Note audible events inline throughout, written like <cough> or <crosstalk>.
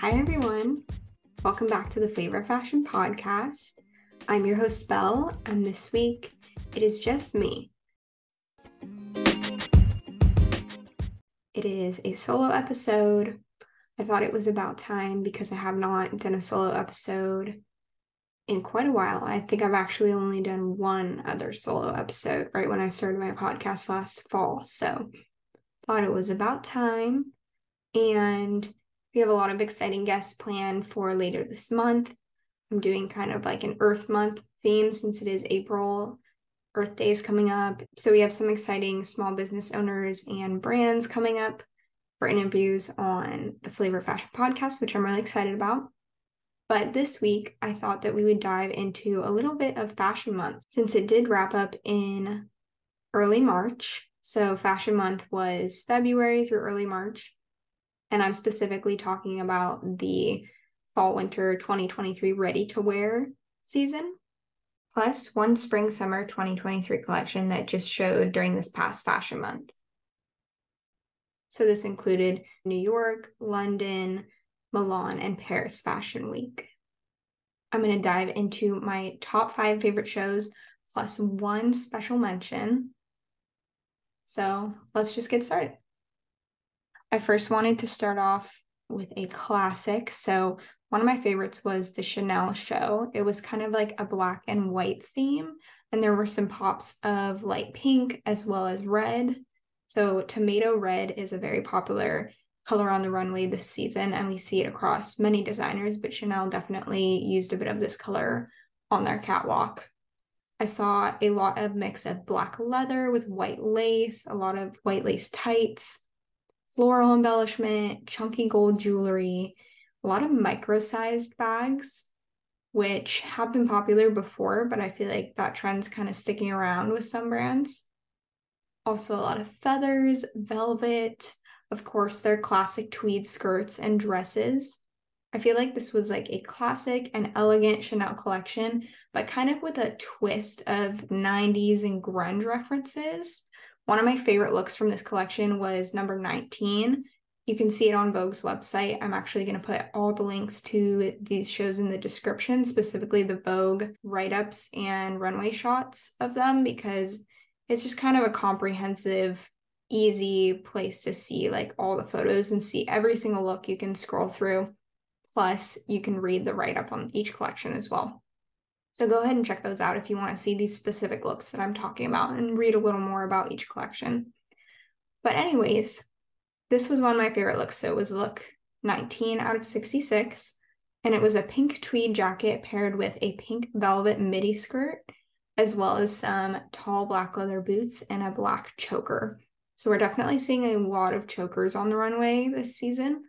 Hi, everyone. Welcome back to the Flavor Fashion Podcast. I'm your host, Belle, and this week it is just me. It is a solo episode. I thought it was about time because I have not done a solo episode in quite a while. I think I've actually only done one other solo episode right when I started my podcast last fall. So, thought it was about time. And we have a lot of exciting guests planned for later this month. I'm doing kind of like an Earth Month theme since it is April. Earth Day is coming up. So we have some exciting small business owners and brands coming up for interviews on the Flavor Fashion podcast, which I'm really excited about. But this week, I thought that we would dive into a little bit of Fashion Month since it did wrap up in early March. So, Fashion Month was February through early March. And I'm specifically talking about the fall winter 2023 ready to wear season, plus one spring summer 2023 collection that just showed during this past fashion month. So this included New York, London, Milan, and Paris Fashion Week. I'm going to dive into my top five favorite shows plus one special mention. So let's just get started. I first wanted to start off with a classic. So, one of my favorites was the Chanel show. It was kind of like a black and white theme, and there were some pops of light pink as well as red. So, tomato red is a very popular color on the runway this season, and we see it across many designers, but Chanel definitely used a bit of this color on their catwalk. I saw a lot of mix of black leather with white lace, a lot of white lace tights, floral embellishment, chunky gold jewelry, a lot of micro-sized bags, which have been popular before, but I feel like that trend's kind of sticking around with some brands. Also, a lot of feathers, velvet, of course, their classic tweed skirts and dresses. I feel like this was like a classic and elegant Chanel collection, but kind of with a twist of 90s and grunge references. One of my favorite looks from this collection was number 19. You can see it on Vogue's website. I'm actually going to put all the links to these shows in the description, specifically the Vogue write ups and runway shots of them, because it's just kind of a comprehensive, easy place to see like all the photos and see every single look you can scroll through. Plus, you can read the write up on each collection as well. So go ahead and check those out if you want to see these specific looks that I'm talking about and read a little more about each collection. But anyways, this was one of my favorite looks. So it was look 19 out of 66. And it was a pink tweed jacket paired with a pink velvet midi skirt, as well as some tall black leather boots and a black choker. So we're definitely seeing a lot of chokers on the runway this season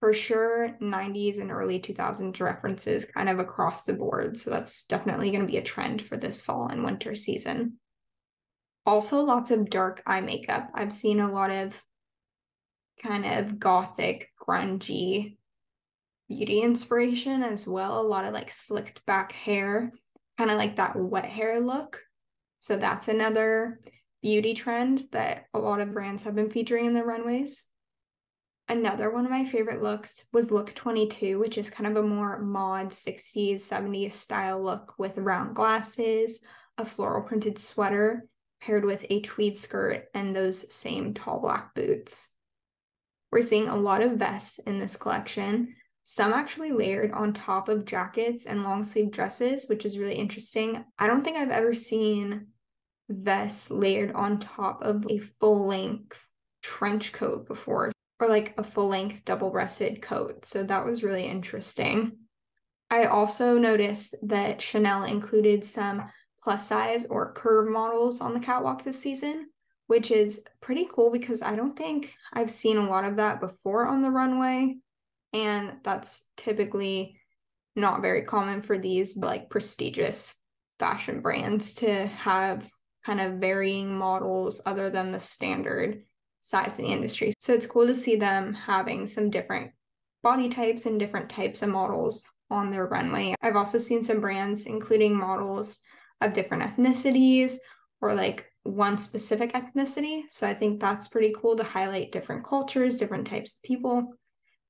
for sure 90s and early 2000s references kind of across the board. So that's definitely going to be a trend for this fall and winter season. Also, lots of dark eye makeup. I've seen a lot of kind of gothic, grungy beauty inspiration as well. A lot of like slicked back hair, kind of like that wet hair look. So that's another beauty trend that a lot of brands have been featuring in their runways. Another one of my favorite looks was look 22, which is kind of a more mod 60s, 70s style look with round glasses, a floral printed sweater paired with a tweed skirt and those same tall black boots. We're seeing a lot of vests in this collection, some actually layered on top of jackets and long sleeve dresses, which is really interesting. I don't think I've ever seen vests layered on top of a full length trench coat before or like a full length double breasted coat. So that was really interesting. I also noticed that Chanel included some plus size or curve models on the catwalk this season, which is pretty cool because I don't think I've seen a lot of that before on the runway. And that's typically not very common for these like prestigious fashion brands to have kind of varying models other than the standard size in the industry. So it's cool to see them having some different body types and different types of models on their runway. I've also seen some brands including models of different ethnicities or like one specific ethnicity. So I think that's pretty cool to highlight different cultures, different types of people.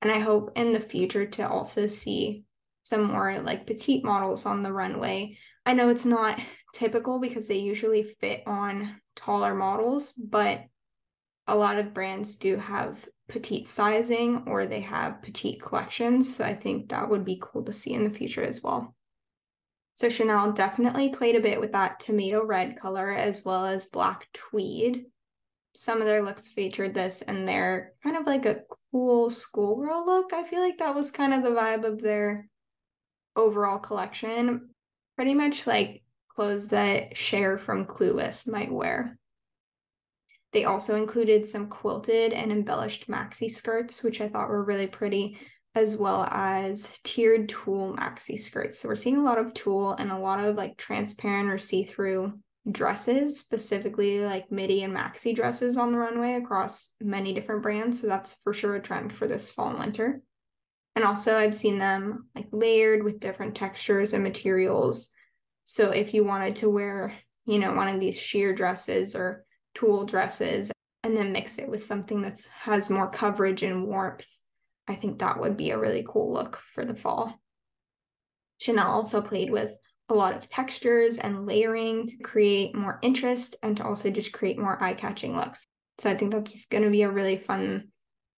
And I hope in the future to also see some more like petite models on the runway. I know it's not typical because they usually fit on taller models, but a lot of brands do have petite sizing or they have petite collections. So I think that would be cool to see in the future as well. So Chanel definitely played a bit with that tomato red color as well as black tweed. Some of their looks featured this and they're kind of like a cool schoolgirl look. I feel like that was kind of the vibe of their overall collection. Pretty much like clothes that Cher from Clueless might wear. They also included some quilted and embellished maxi skirts, which I thought were really pretty, as well as tiered tulle maxi skirts. So we're seeing a lot of tulle and a lot of like transparent or see through dresses, specifically like midi and maxi dresses on the runway across many different brands. So that's for sure a trend for this fall and winter. And also, I've seen them like layered with different textures and materials. So if you wanted to wear, you know, one of these sheer dresses or tulle dresses and then mix it with something that has more coverage and warmth, I think that would be a really cool look for the fall. Chanel also played with a lot of textures and layering to create more interest and to also just create more eye-catching looks. So I think that's going to be a really fun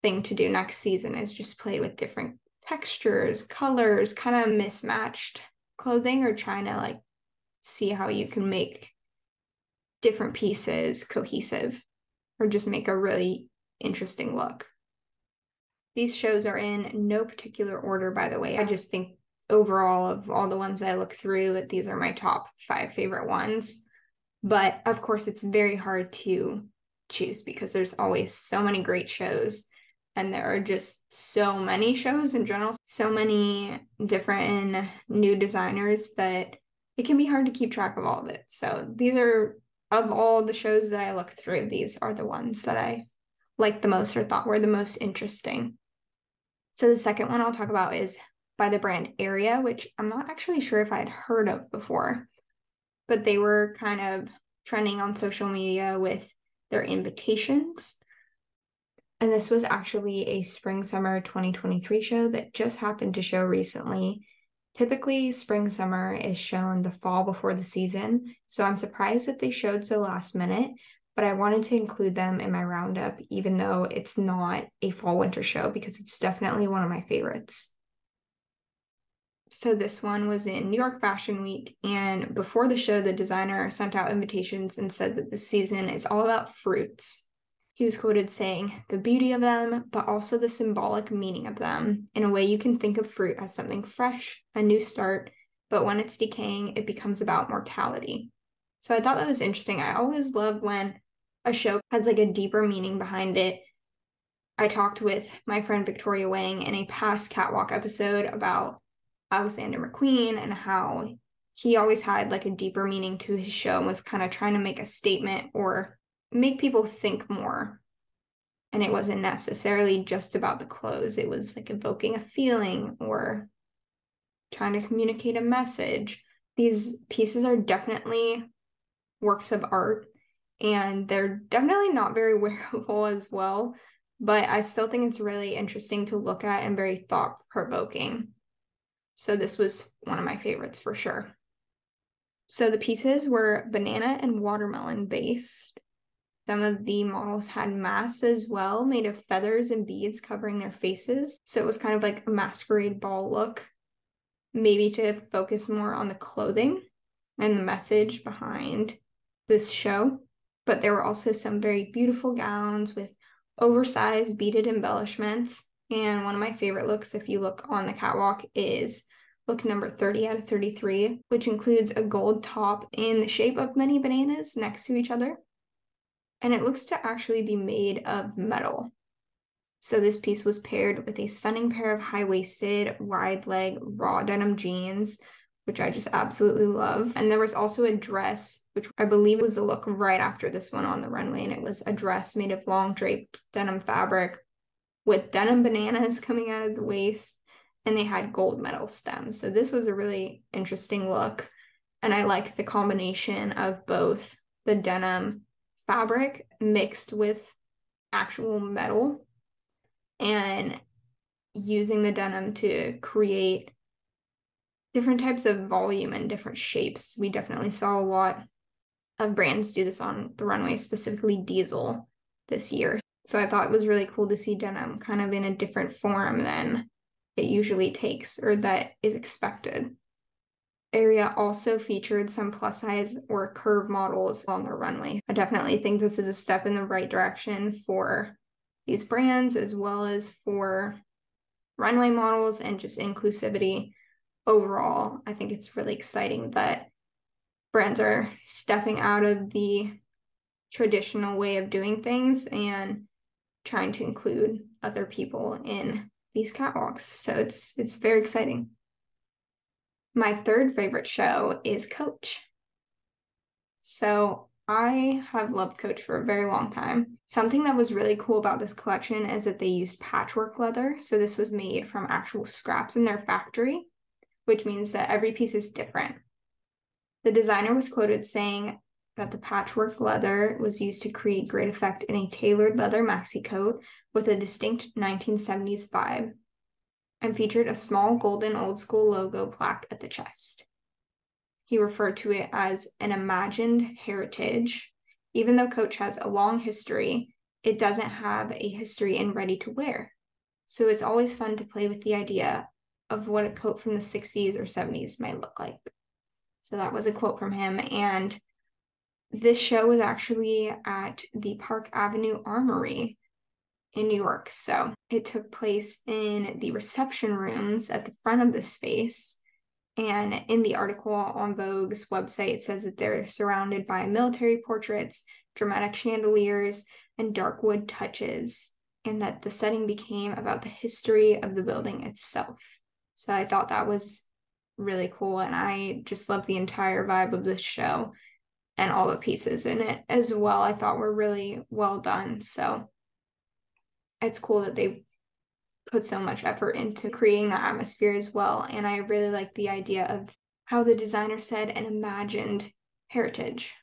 thing to do next season is just play with different textures, colors, kind of mismatched clothing or trying to like see how you can make different pieces cohesive or just make a really interesting look. These shows are in no particular order, by the way. I just think overall of all the ones I look through, these are my top five favorite ones. But of course, it's very hard to choose because there's always so many great shows and there are just so many shows in general, so many different new designers that it can be hard to keep track of all of it. So these are of all the shows that I look through, these are the ones that I liked the most or thought were the most interesting. So the second one I'll talk about is by the brand Area, which I'm not actually sure if I'd heard of before, but they were kind of trending on social media with their invitations. And this was actually a spring summer 2023 show that just happened to show recently. Typically, spring summer is shown the fall before the season, so I'm surprised that they showed so last minute, but I wanted to include them in my roundup, even though it's not a fall winter show, because it's definitely one of my favorites. So, this one was in New York Fashion Week, and before the show, the designer sent out invitations and said that the season is all about fruits. He was quoted saying, The beauty of them, but also the symbolic meaning of them. In a way, you can think of fruit as something fresh, a new start, but when it's decaying, it becomes about mortality. So I thought that was interesting. I always love when a show has like a deeper meaning behind it. I talked with my friend Victoria Wang in a past catwalk episode about Alexander McQueen and how he always had like a deeper meaning to his show and was kind of trying to make a statement or make people think more. And it wasn't necessarily just about the clothes, it was like evoking a feeling or trying to communicate a message. These pieces are definitely works of art and they're definitely not very <laughs> wearable as well. But I still think it's really interesting to look at and very thought provoking. So, this was one of my favorites for sure. So, the pieces were banana and watermelon based. Some of the models had masks as well, made of feathers and beads covering their faces. So it was kind of like a masquerade ball look, maybe to focus more on the clothing and the message behind this show. But there were also some very beautiful gowns with oversized beaded embellishments. And one of my favorite looks, if you look on the catwalk, is look number 30 out of 33, which includes a gold top in the shape of many bananas next to each other and it looks to actually be made of metal. So this piece was paired with a stunning pair of high-waisted, wide-leg raw denim jeans, which I just absolutely love. And there was also a dress, which I believe was a look right after this one on the runway, and it was a dress made of long draped denim fabric with denim bananas coming out of the waist, and they had gold metal stems. So this was a really interesting look, and I like the combination of both the denim fabric mixed with actual metal. And using the denim to create different types of volume and different shapes. We definitely saw a lot of brands do this on the runway, specifically Diesel this year. So I thought it was really cool to see denim kind of in a different form than it usually takes or that is expected. Area also featured some plus size or curve models on the runway. I definitely think this is a step in the right direction for these brands as well as for runway models and just inclusivity overall. I think it's really exciting that brands are stepping out of the traditional way of doing things and trying to include other people in these catwalks. So it's it's very exciting. My third favorite show is Coach. So I have loved Coach for a very long time. Something that was really cool about this collection is that they used patchwork leather. So this was made from actual scraps in their factory, which means that every piece is different. The designer was quoted saying that the patchwork leather was used to create great effect in a tailored leather maxi coat with a distinct 1970s vibe and featured a small golden old school logo plaque at the chest. He referred to it as an imagined heritage. Even though Coach has a long history, it doesn't have a history in ready to wear. So it's always fun to play with the idea of what a coat from the 60s or 70s might look like. So that was a quote from him. And this show was actually at the Park Avenue Armory in New York. So it took place in the reception rooms at the front of the space. And in the article on Vogue's website, it says that they're surrounded by military portraits, dramatic chandeliers, and dark wood touches, and that the setting became about the history of the building itself. So I thought that was really cool. And I just love the entire vibe of this show and all the pieces in it as well. I thought were really well done. So it's cool that they put so much effort into creating the atmosphere as well. And I really like the idea of how the designer said an imagined heritage.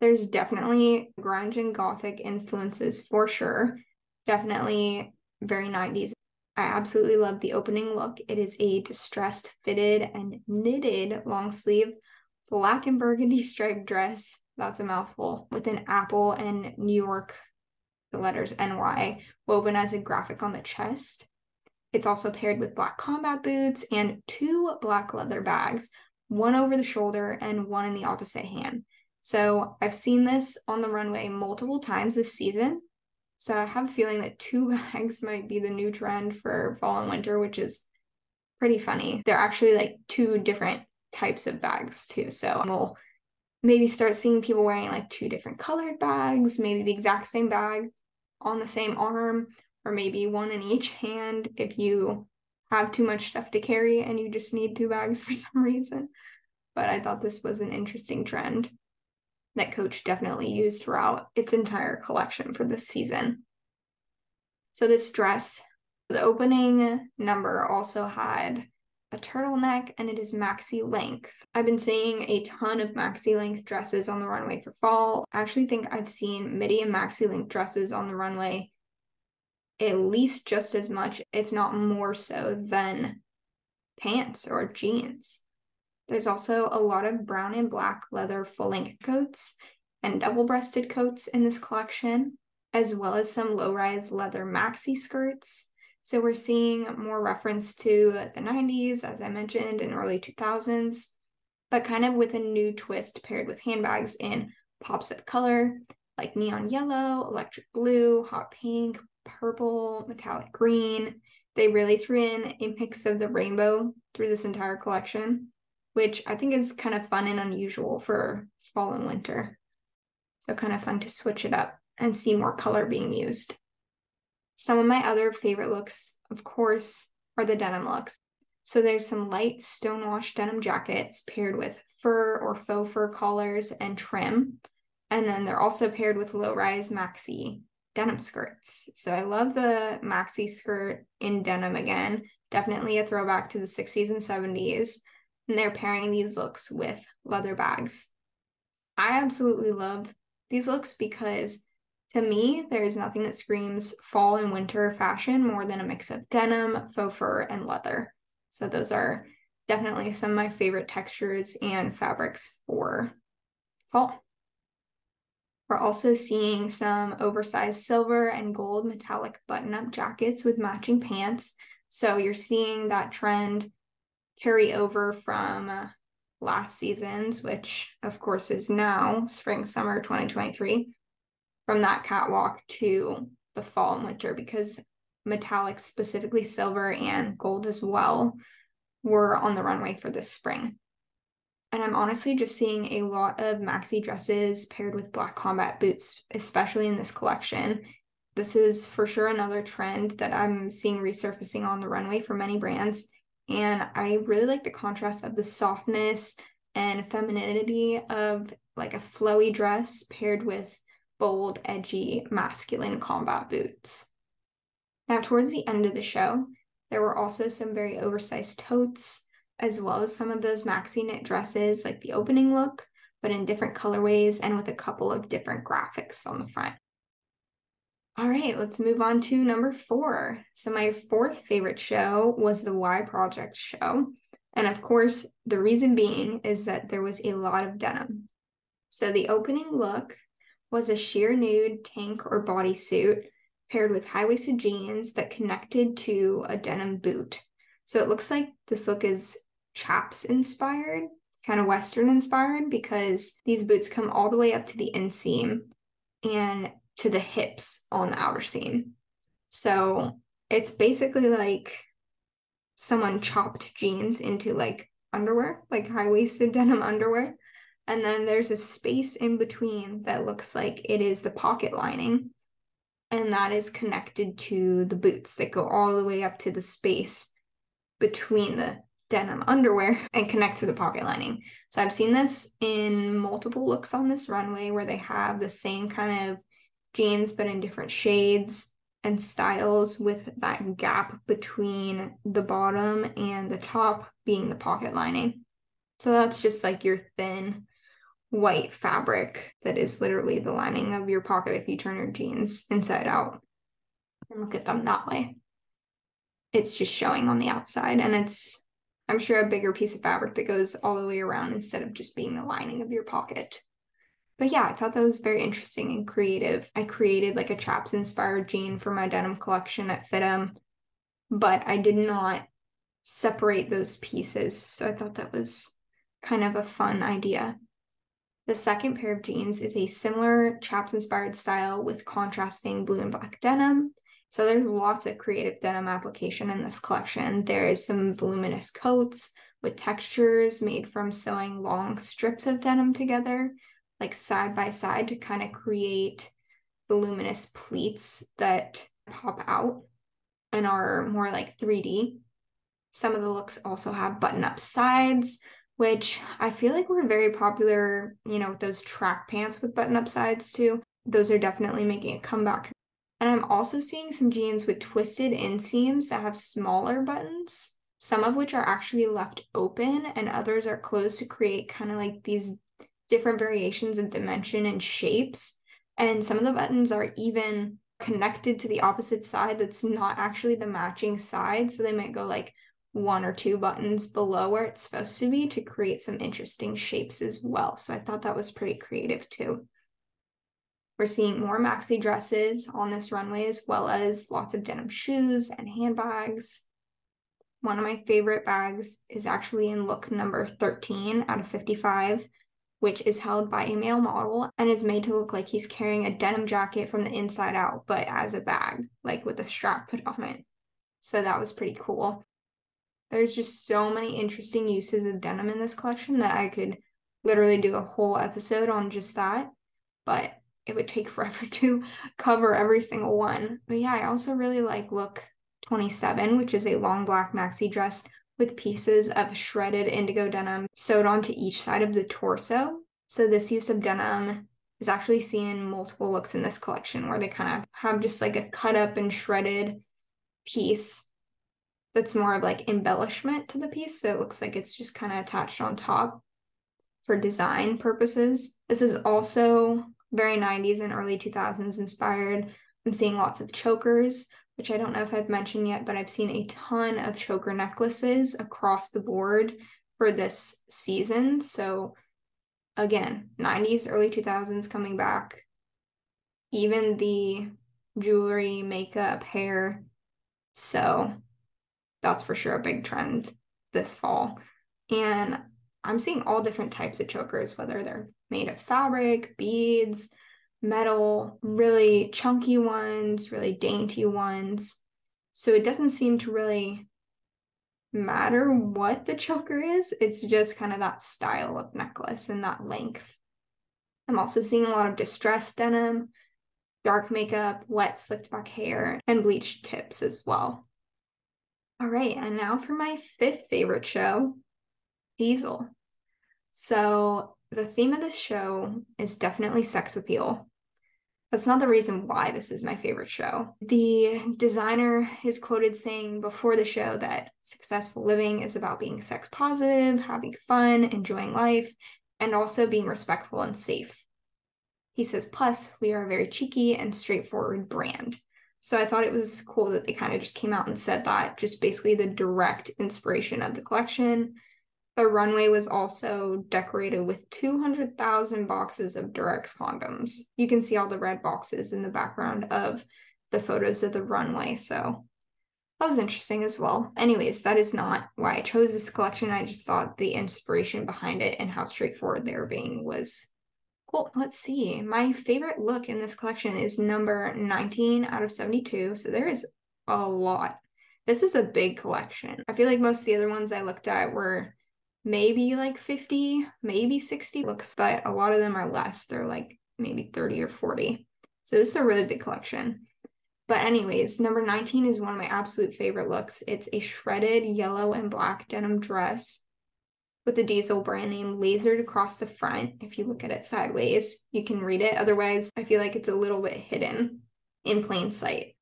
There's definitely grunge and gothic influences for sure. Definitely very 90s. I absolutely love the opening look. It is a distressed, fitted, and knitted long sleeve black and burgundy <laughs> striped dress. That's a mouthful with an apple and New York the letters NY woven as a graphic on the chest. It's also paired with black combat boots and two black leather bags, one over the shoulder and one in the opposite hand. So I've seen this on the runway multiple times this season. So I have a feeling that two <laughs> bags might be the new trend for fall and winter, which is pretty funny. They're actually like two different types of bags too. So we'll maybe start seeing people wearing like two different colored bags, maybe the exact same bag, on the same arm or maybe one in each hand if you have too much stuff to carry and you just need two bags <laughs> for some reason. But I thought this was an interesting trend that Coach definitely used throughout its entire collection for this season. So, this dress, the opening number also had a turtleneck and it is maxi length. I've been seeing a ton of maxi length dresses on the runway for fall. I actually think I've seen midi and maxi length dresses on the runway at least just as much, if not more so, than pants or jeans. There's also a lot of brown and black leather full length coats and double breasted coats in this collection, as well as some low rise leather maxi skirts so we're seeing more reference to the 90s, as I mentioned, in early 2000s, but kind of with a new twist paired with handbags in pops of color like neon yellow, electric blue, hot pink, purple, metallic green. They really threw in a mix of the rainbow through this entire collection, which I think is kind of fun and unusual for fall and winter. So, kind of fun to switch it up and see more color being used. Some of my other favorite looks, of course, are the denim looks. So there's some light stonewash denim jackets paired with fur or faux fur collars and trim. And then they're also paired with low rise maxi denim skirts. So I love the maxi skirt in denim again. Definitely a throwback to the 60s and 70s. And they're pairing these looks with leather bags. I absolutely love these looks because To me, there is nothing that screams fall and winter fashion more than a mix of denim, faux fur, and leather. So those are definitely some of my favorite textures and fabrics for fall. We're also seeing some oversized silver and gold metallic button up jackets with matching pants. So you're seeing that trend carry over from uh, last season's, which of course is now spring summer 2023, from that catwalk to the fall and winter because metallic, specifically silver and gold as well, were on the runway for this spring. And I'm honestly just seeing a lot of maxi dresses paired with black combat boots, especially in this collection. This is for sure another trend that I'm seeing resurfacing on the runway for many brands. And I really like the contrast of the softness and femininity of like a flowy dress paired with bold, edgy, masculine combat boots. Now, towards the end of the show, there were also some very oversized totes, as well as some of those maxi knit dresses, like the opening look, but in different colorways and with a couple of different graphics on the front. All right, let's move on to number four. So, my fourth favorite show was the Y Project show. And of course, the reason being is that there was a lot of denim. So, the opening look was a sheer nude tank or bodysuit paired with high waisted jeans that connected to a denim boot. So, it looks like this look is chaps inspired, kind of Western inspired, because these boots come all the way up to the inseam and to the hips on the outer seam. So it's basically like someone chopped jeans into like underwear, like high waisted <laughs> denim underwear. And then there's a space in between that looks like it is the pocket lining. And that is connected to the boots that go all the way up to the space between the denim underwear <laughs> and connect to the pocket lining. So I've seen this in multiple looks on this runway where they have the same kind of jeans, but in different shades and styles with that gap between the bottom and the top being the pocket lining. So that's just like your thin white fabric that is literally the lining of your pocket if you turn your jeans inside out and look at them that way. It's just showing on the outside and it's I'm sure a bigger piece of fabric that goes all the way around instead of just being the lining of your pocket but yeah, I thought that was very interesting and creative. I created like a chaps inspired jean for my denim collection at FIDM, but I did not separate those pieces. So I thought that was kind of a fun idea. The second pair of jeans is a similar chaps inspired style with contrasting blue and black denim. So there's lots of creative denim application in this collection. There is some voluminous coats with textures made from sewing long strips of denim together like side by side to kind of create voluminous pleats that pop out and are more like 3D. Some of the looks also have button up sides, which I feel like were very popular, you know, with those track pants with button up sides too. Those are definitely making a comeback. And I'm also seeing some jeans with twisted inseams that have smaller buttons, some of which are actually left open and others are closed to create kind of like these different variations of dimension and shapes. And some of the buttons are even connected to the opposite side that's not actually the matching side. So they might go like one or two buttons below where it's supposed to be to create some interesting shapes as well. So I thought that was pretty creative too. We're seeing more maxi dresses on this runway, as well as lots of denim shoes and handbags. One of my favorite bags is actually in look number 13 out of 55 which is held by a male model and is made to look like he's carrying a denim jacket from the inside out, but as a bag, like with a strap put on it. So that was pretty cool. There's just so many interesting uses of denim in this collection that I could literally do a whole episode on just that, but it would take <laughs> forever to cover every single one. But yeah, I also really like look 27, which is a long black maxi dress with pieces of shredded indigo denim sewed onto each side of the torso. So this use of denim is actually seen in multiple looks in this collection where they kind of have just like a cut up and shredded piece that's more of like embellishment to the piece. So it looks like it's just kind of attached on top for design purposes. This is also very 90s and early 2000s inspired. I'm seeing lots of chokers, which I don't know if I've mentioned yet, but I've seen a ton of choker necklaces across the board for this season. So, again, 90s, early 2000s coming back. Even the jewelry, makeup, hair. So, that's for sure a big trend this fall. And I'm seeing all different types of chokers, whether they're made of fabric, beads, metal, really chunky ones, really dainty ones. So it doesn't seem to really matter what the choker is, it's just kind of that style of necklace and that length. I'm also seeing a lot of distressed denim, dark makeup, wet slicked back hair, and bleached tips as well. All right, and now for my fifth favorite show, Diesel. So, the theme of this show is definitely sex appeal. That's not the reason why this is my favorite show. The designer is quoted saying before the show that successful living is about being sex positive, having fun, enjoying life, and also being respectful and safe. He says, plus, we are a very cheeky and straightforward brand. So I thought it was cool that they kind of just came out and said that, just basically the direct inspiration of the collection. The runway was also decorated with 200,000 boxes of Durex condoms. You can see all the red boxes in the background of the photos of the runway. So that was interesting as well. Anyways, that is not why I chose this collection. I just thought the inspiration behind it and how straightforward they were being was Cool. Let's see. My favorite look in this collection is number 19 out of 72. So there is a lot. This is a big collection. I feel like most of the other ones I looked at were maybe like 50, maybe 60 looks, but a lot of them are less. They're like maybe 30 or 40. So this is a really big collection. But, anyways, number 19 is one of my absolute favorite looks. It's a shredded yellow and black denim dress with the diesel brand name lasered across the front. If you look at it sideways, you can read it. Otherwise, I feel like it's a little bit hidden in plain sight.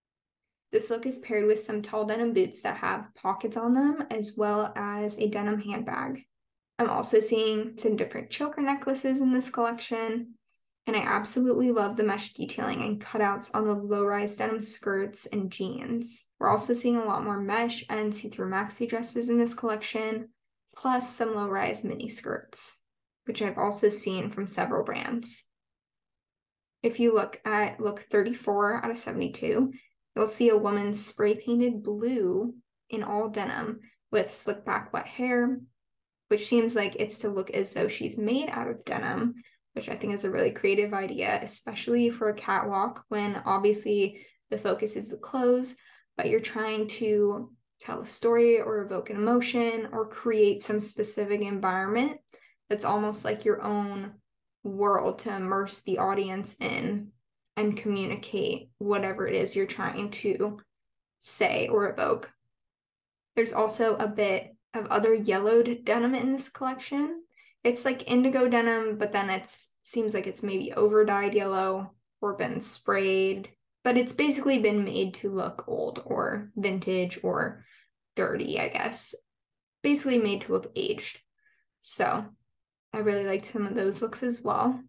This look is paired with some tall denim boots that have pockets on them, as well as a denim handbag. I'm also seeing some different choker necklaces in this collection, and I absolutely love the mesh detailing and cutouts on the low-rise denim skirts and jeans. We're also seeing a lot more mesh and see-through maxi dresses in this collection, plus some low rise mini skirts, which I've also seen from several brands. If you look at look 34 out of 72, you'll see a woman spray painted blue in all denim with slick back wet hair, which seems like it's to look as though she's made out of denim, which I think is a really creative idea, especially for a catwalk when obviously the focus is the clothes, but you're trying to tell a story or evoke an emotion or create some specific environment that's almost like your own world to immerse the audience in and communicate whatever it is you're trying to say or evoke. There's also a bit of other yellowed denim in this collection. It's like indigo denim, but then it seems like it's maybe over dyed yellow or been sprayed but it's basically been made to look old or vintage or dirty, I guess. Basically made to look aged. So I really liked some of those looks as well.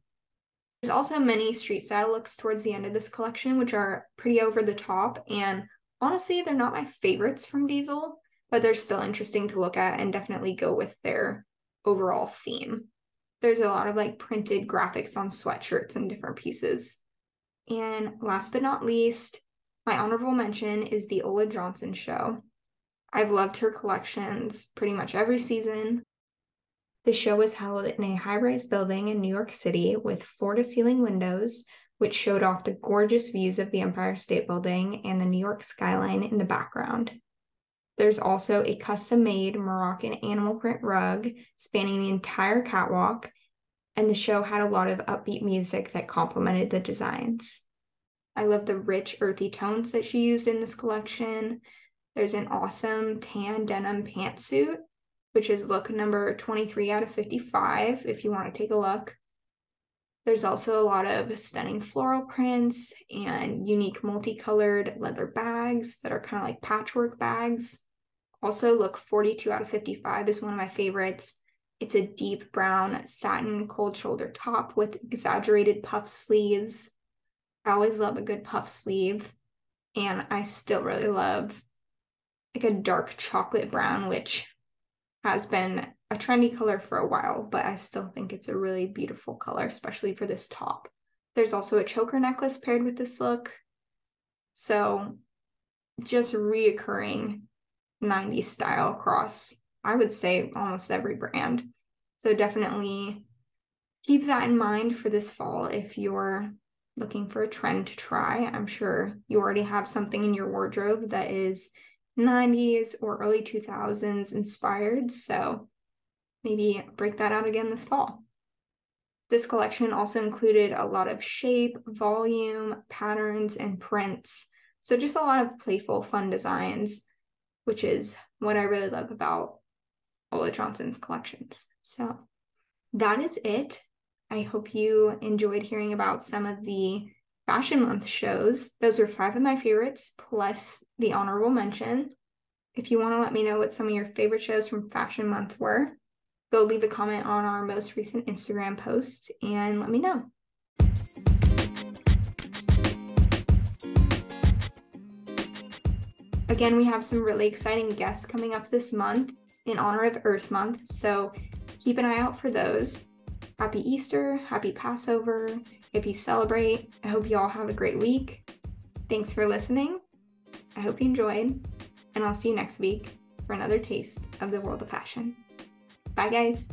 There's also many street style looks towards the end of this collection, which are pretty over the top. And honestly, they're not my favorites from Diesel, but they're still interesting to look at and definitely go with their overall theme. There's a lot of like printed graphics on sweatshirts and different pieces. And last but not least, my honorable mention is the Ulla Johnson show. I've loved her collections pretty much every season. The show was held in a high rise building in New York City with floor to ceiling windows, which showed off the gorgeous views of the Empire State Building and the New York skyline in the background. There's also a custom made Moroccan animal print rug spanning the entire catwalk and the show had a lot of upbeat music that complemented the designs. I love the rich, earthy tones that she used in this collection. There's an awesome tan denim pantsuit, which is look number 23 out of 55, if you want to take a look. There's also a lot of stunning floral prints and unique multicolored leather bags that are kind of like patchwork bags. Also, look 42 out of 55 is one of my favorites It's a deep brown satin cold shoulder top with exaggerated puff sleeves. I always love a good puff sleeve. And I still really love like a dark chocolate brown, which has been a trendy color for a while, but I still think it's a really beautiful color, especially for this top. There's also a choker necklace paired with this look. So just reoccurring 90s style across, I would say, almost every brand. So definitely keep that in mind for this fall if you're looking for a trend to try. I'm sure you already have something in your wardrobe that is 90s or early 2000s inspired. So maybe break that out again this fall. This collection also included a lot of shape, volume, patterns, and prints. So just a lot of playful, fun designs, which is what I really love about Ulla Johnson's collections. So that is it. I hope you enjoyed hearing about some of the Fashion Month shows. Those are five of my favorites, plus the honorable mention. If you want to let me know what some of your favorite shows from Fashion Month were, go leave a comment on our most recent Instagram post and let me know. Again, we have some really exciting guests coming up this month in honor of Earth Month, so keep an eye out for those. Happy Easter, happy Passover. If you celebrate, I hope you all have a great week. Thanks for listening. I hope you enjoyed, and I'll see you next week for another taste of the world of fashion. Bye, guys.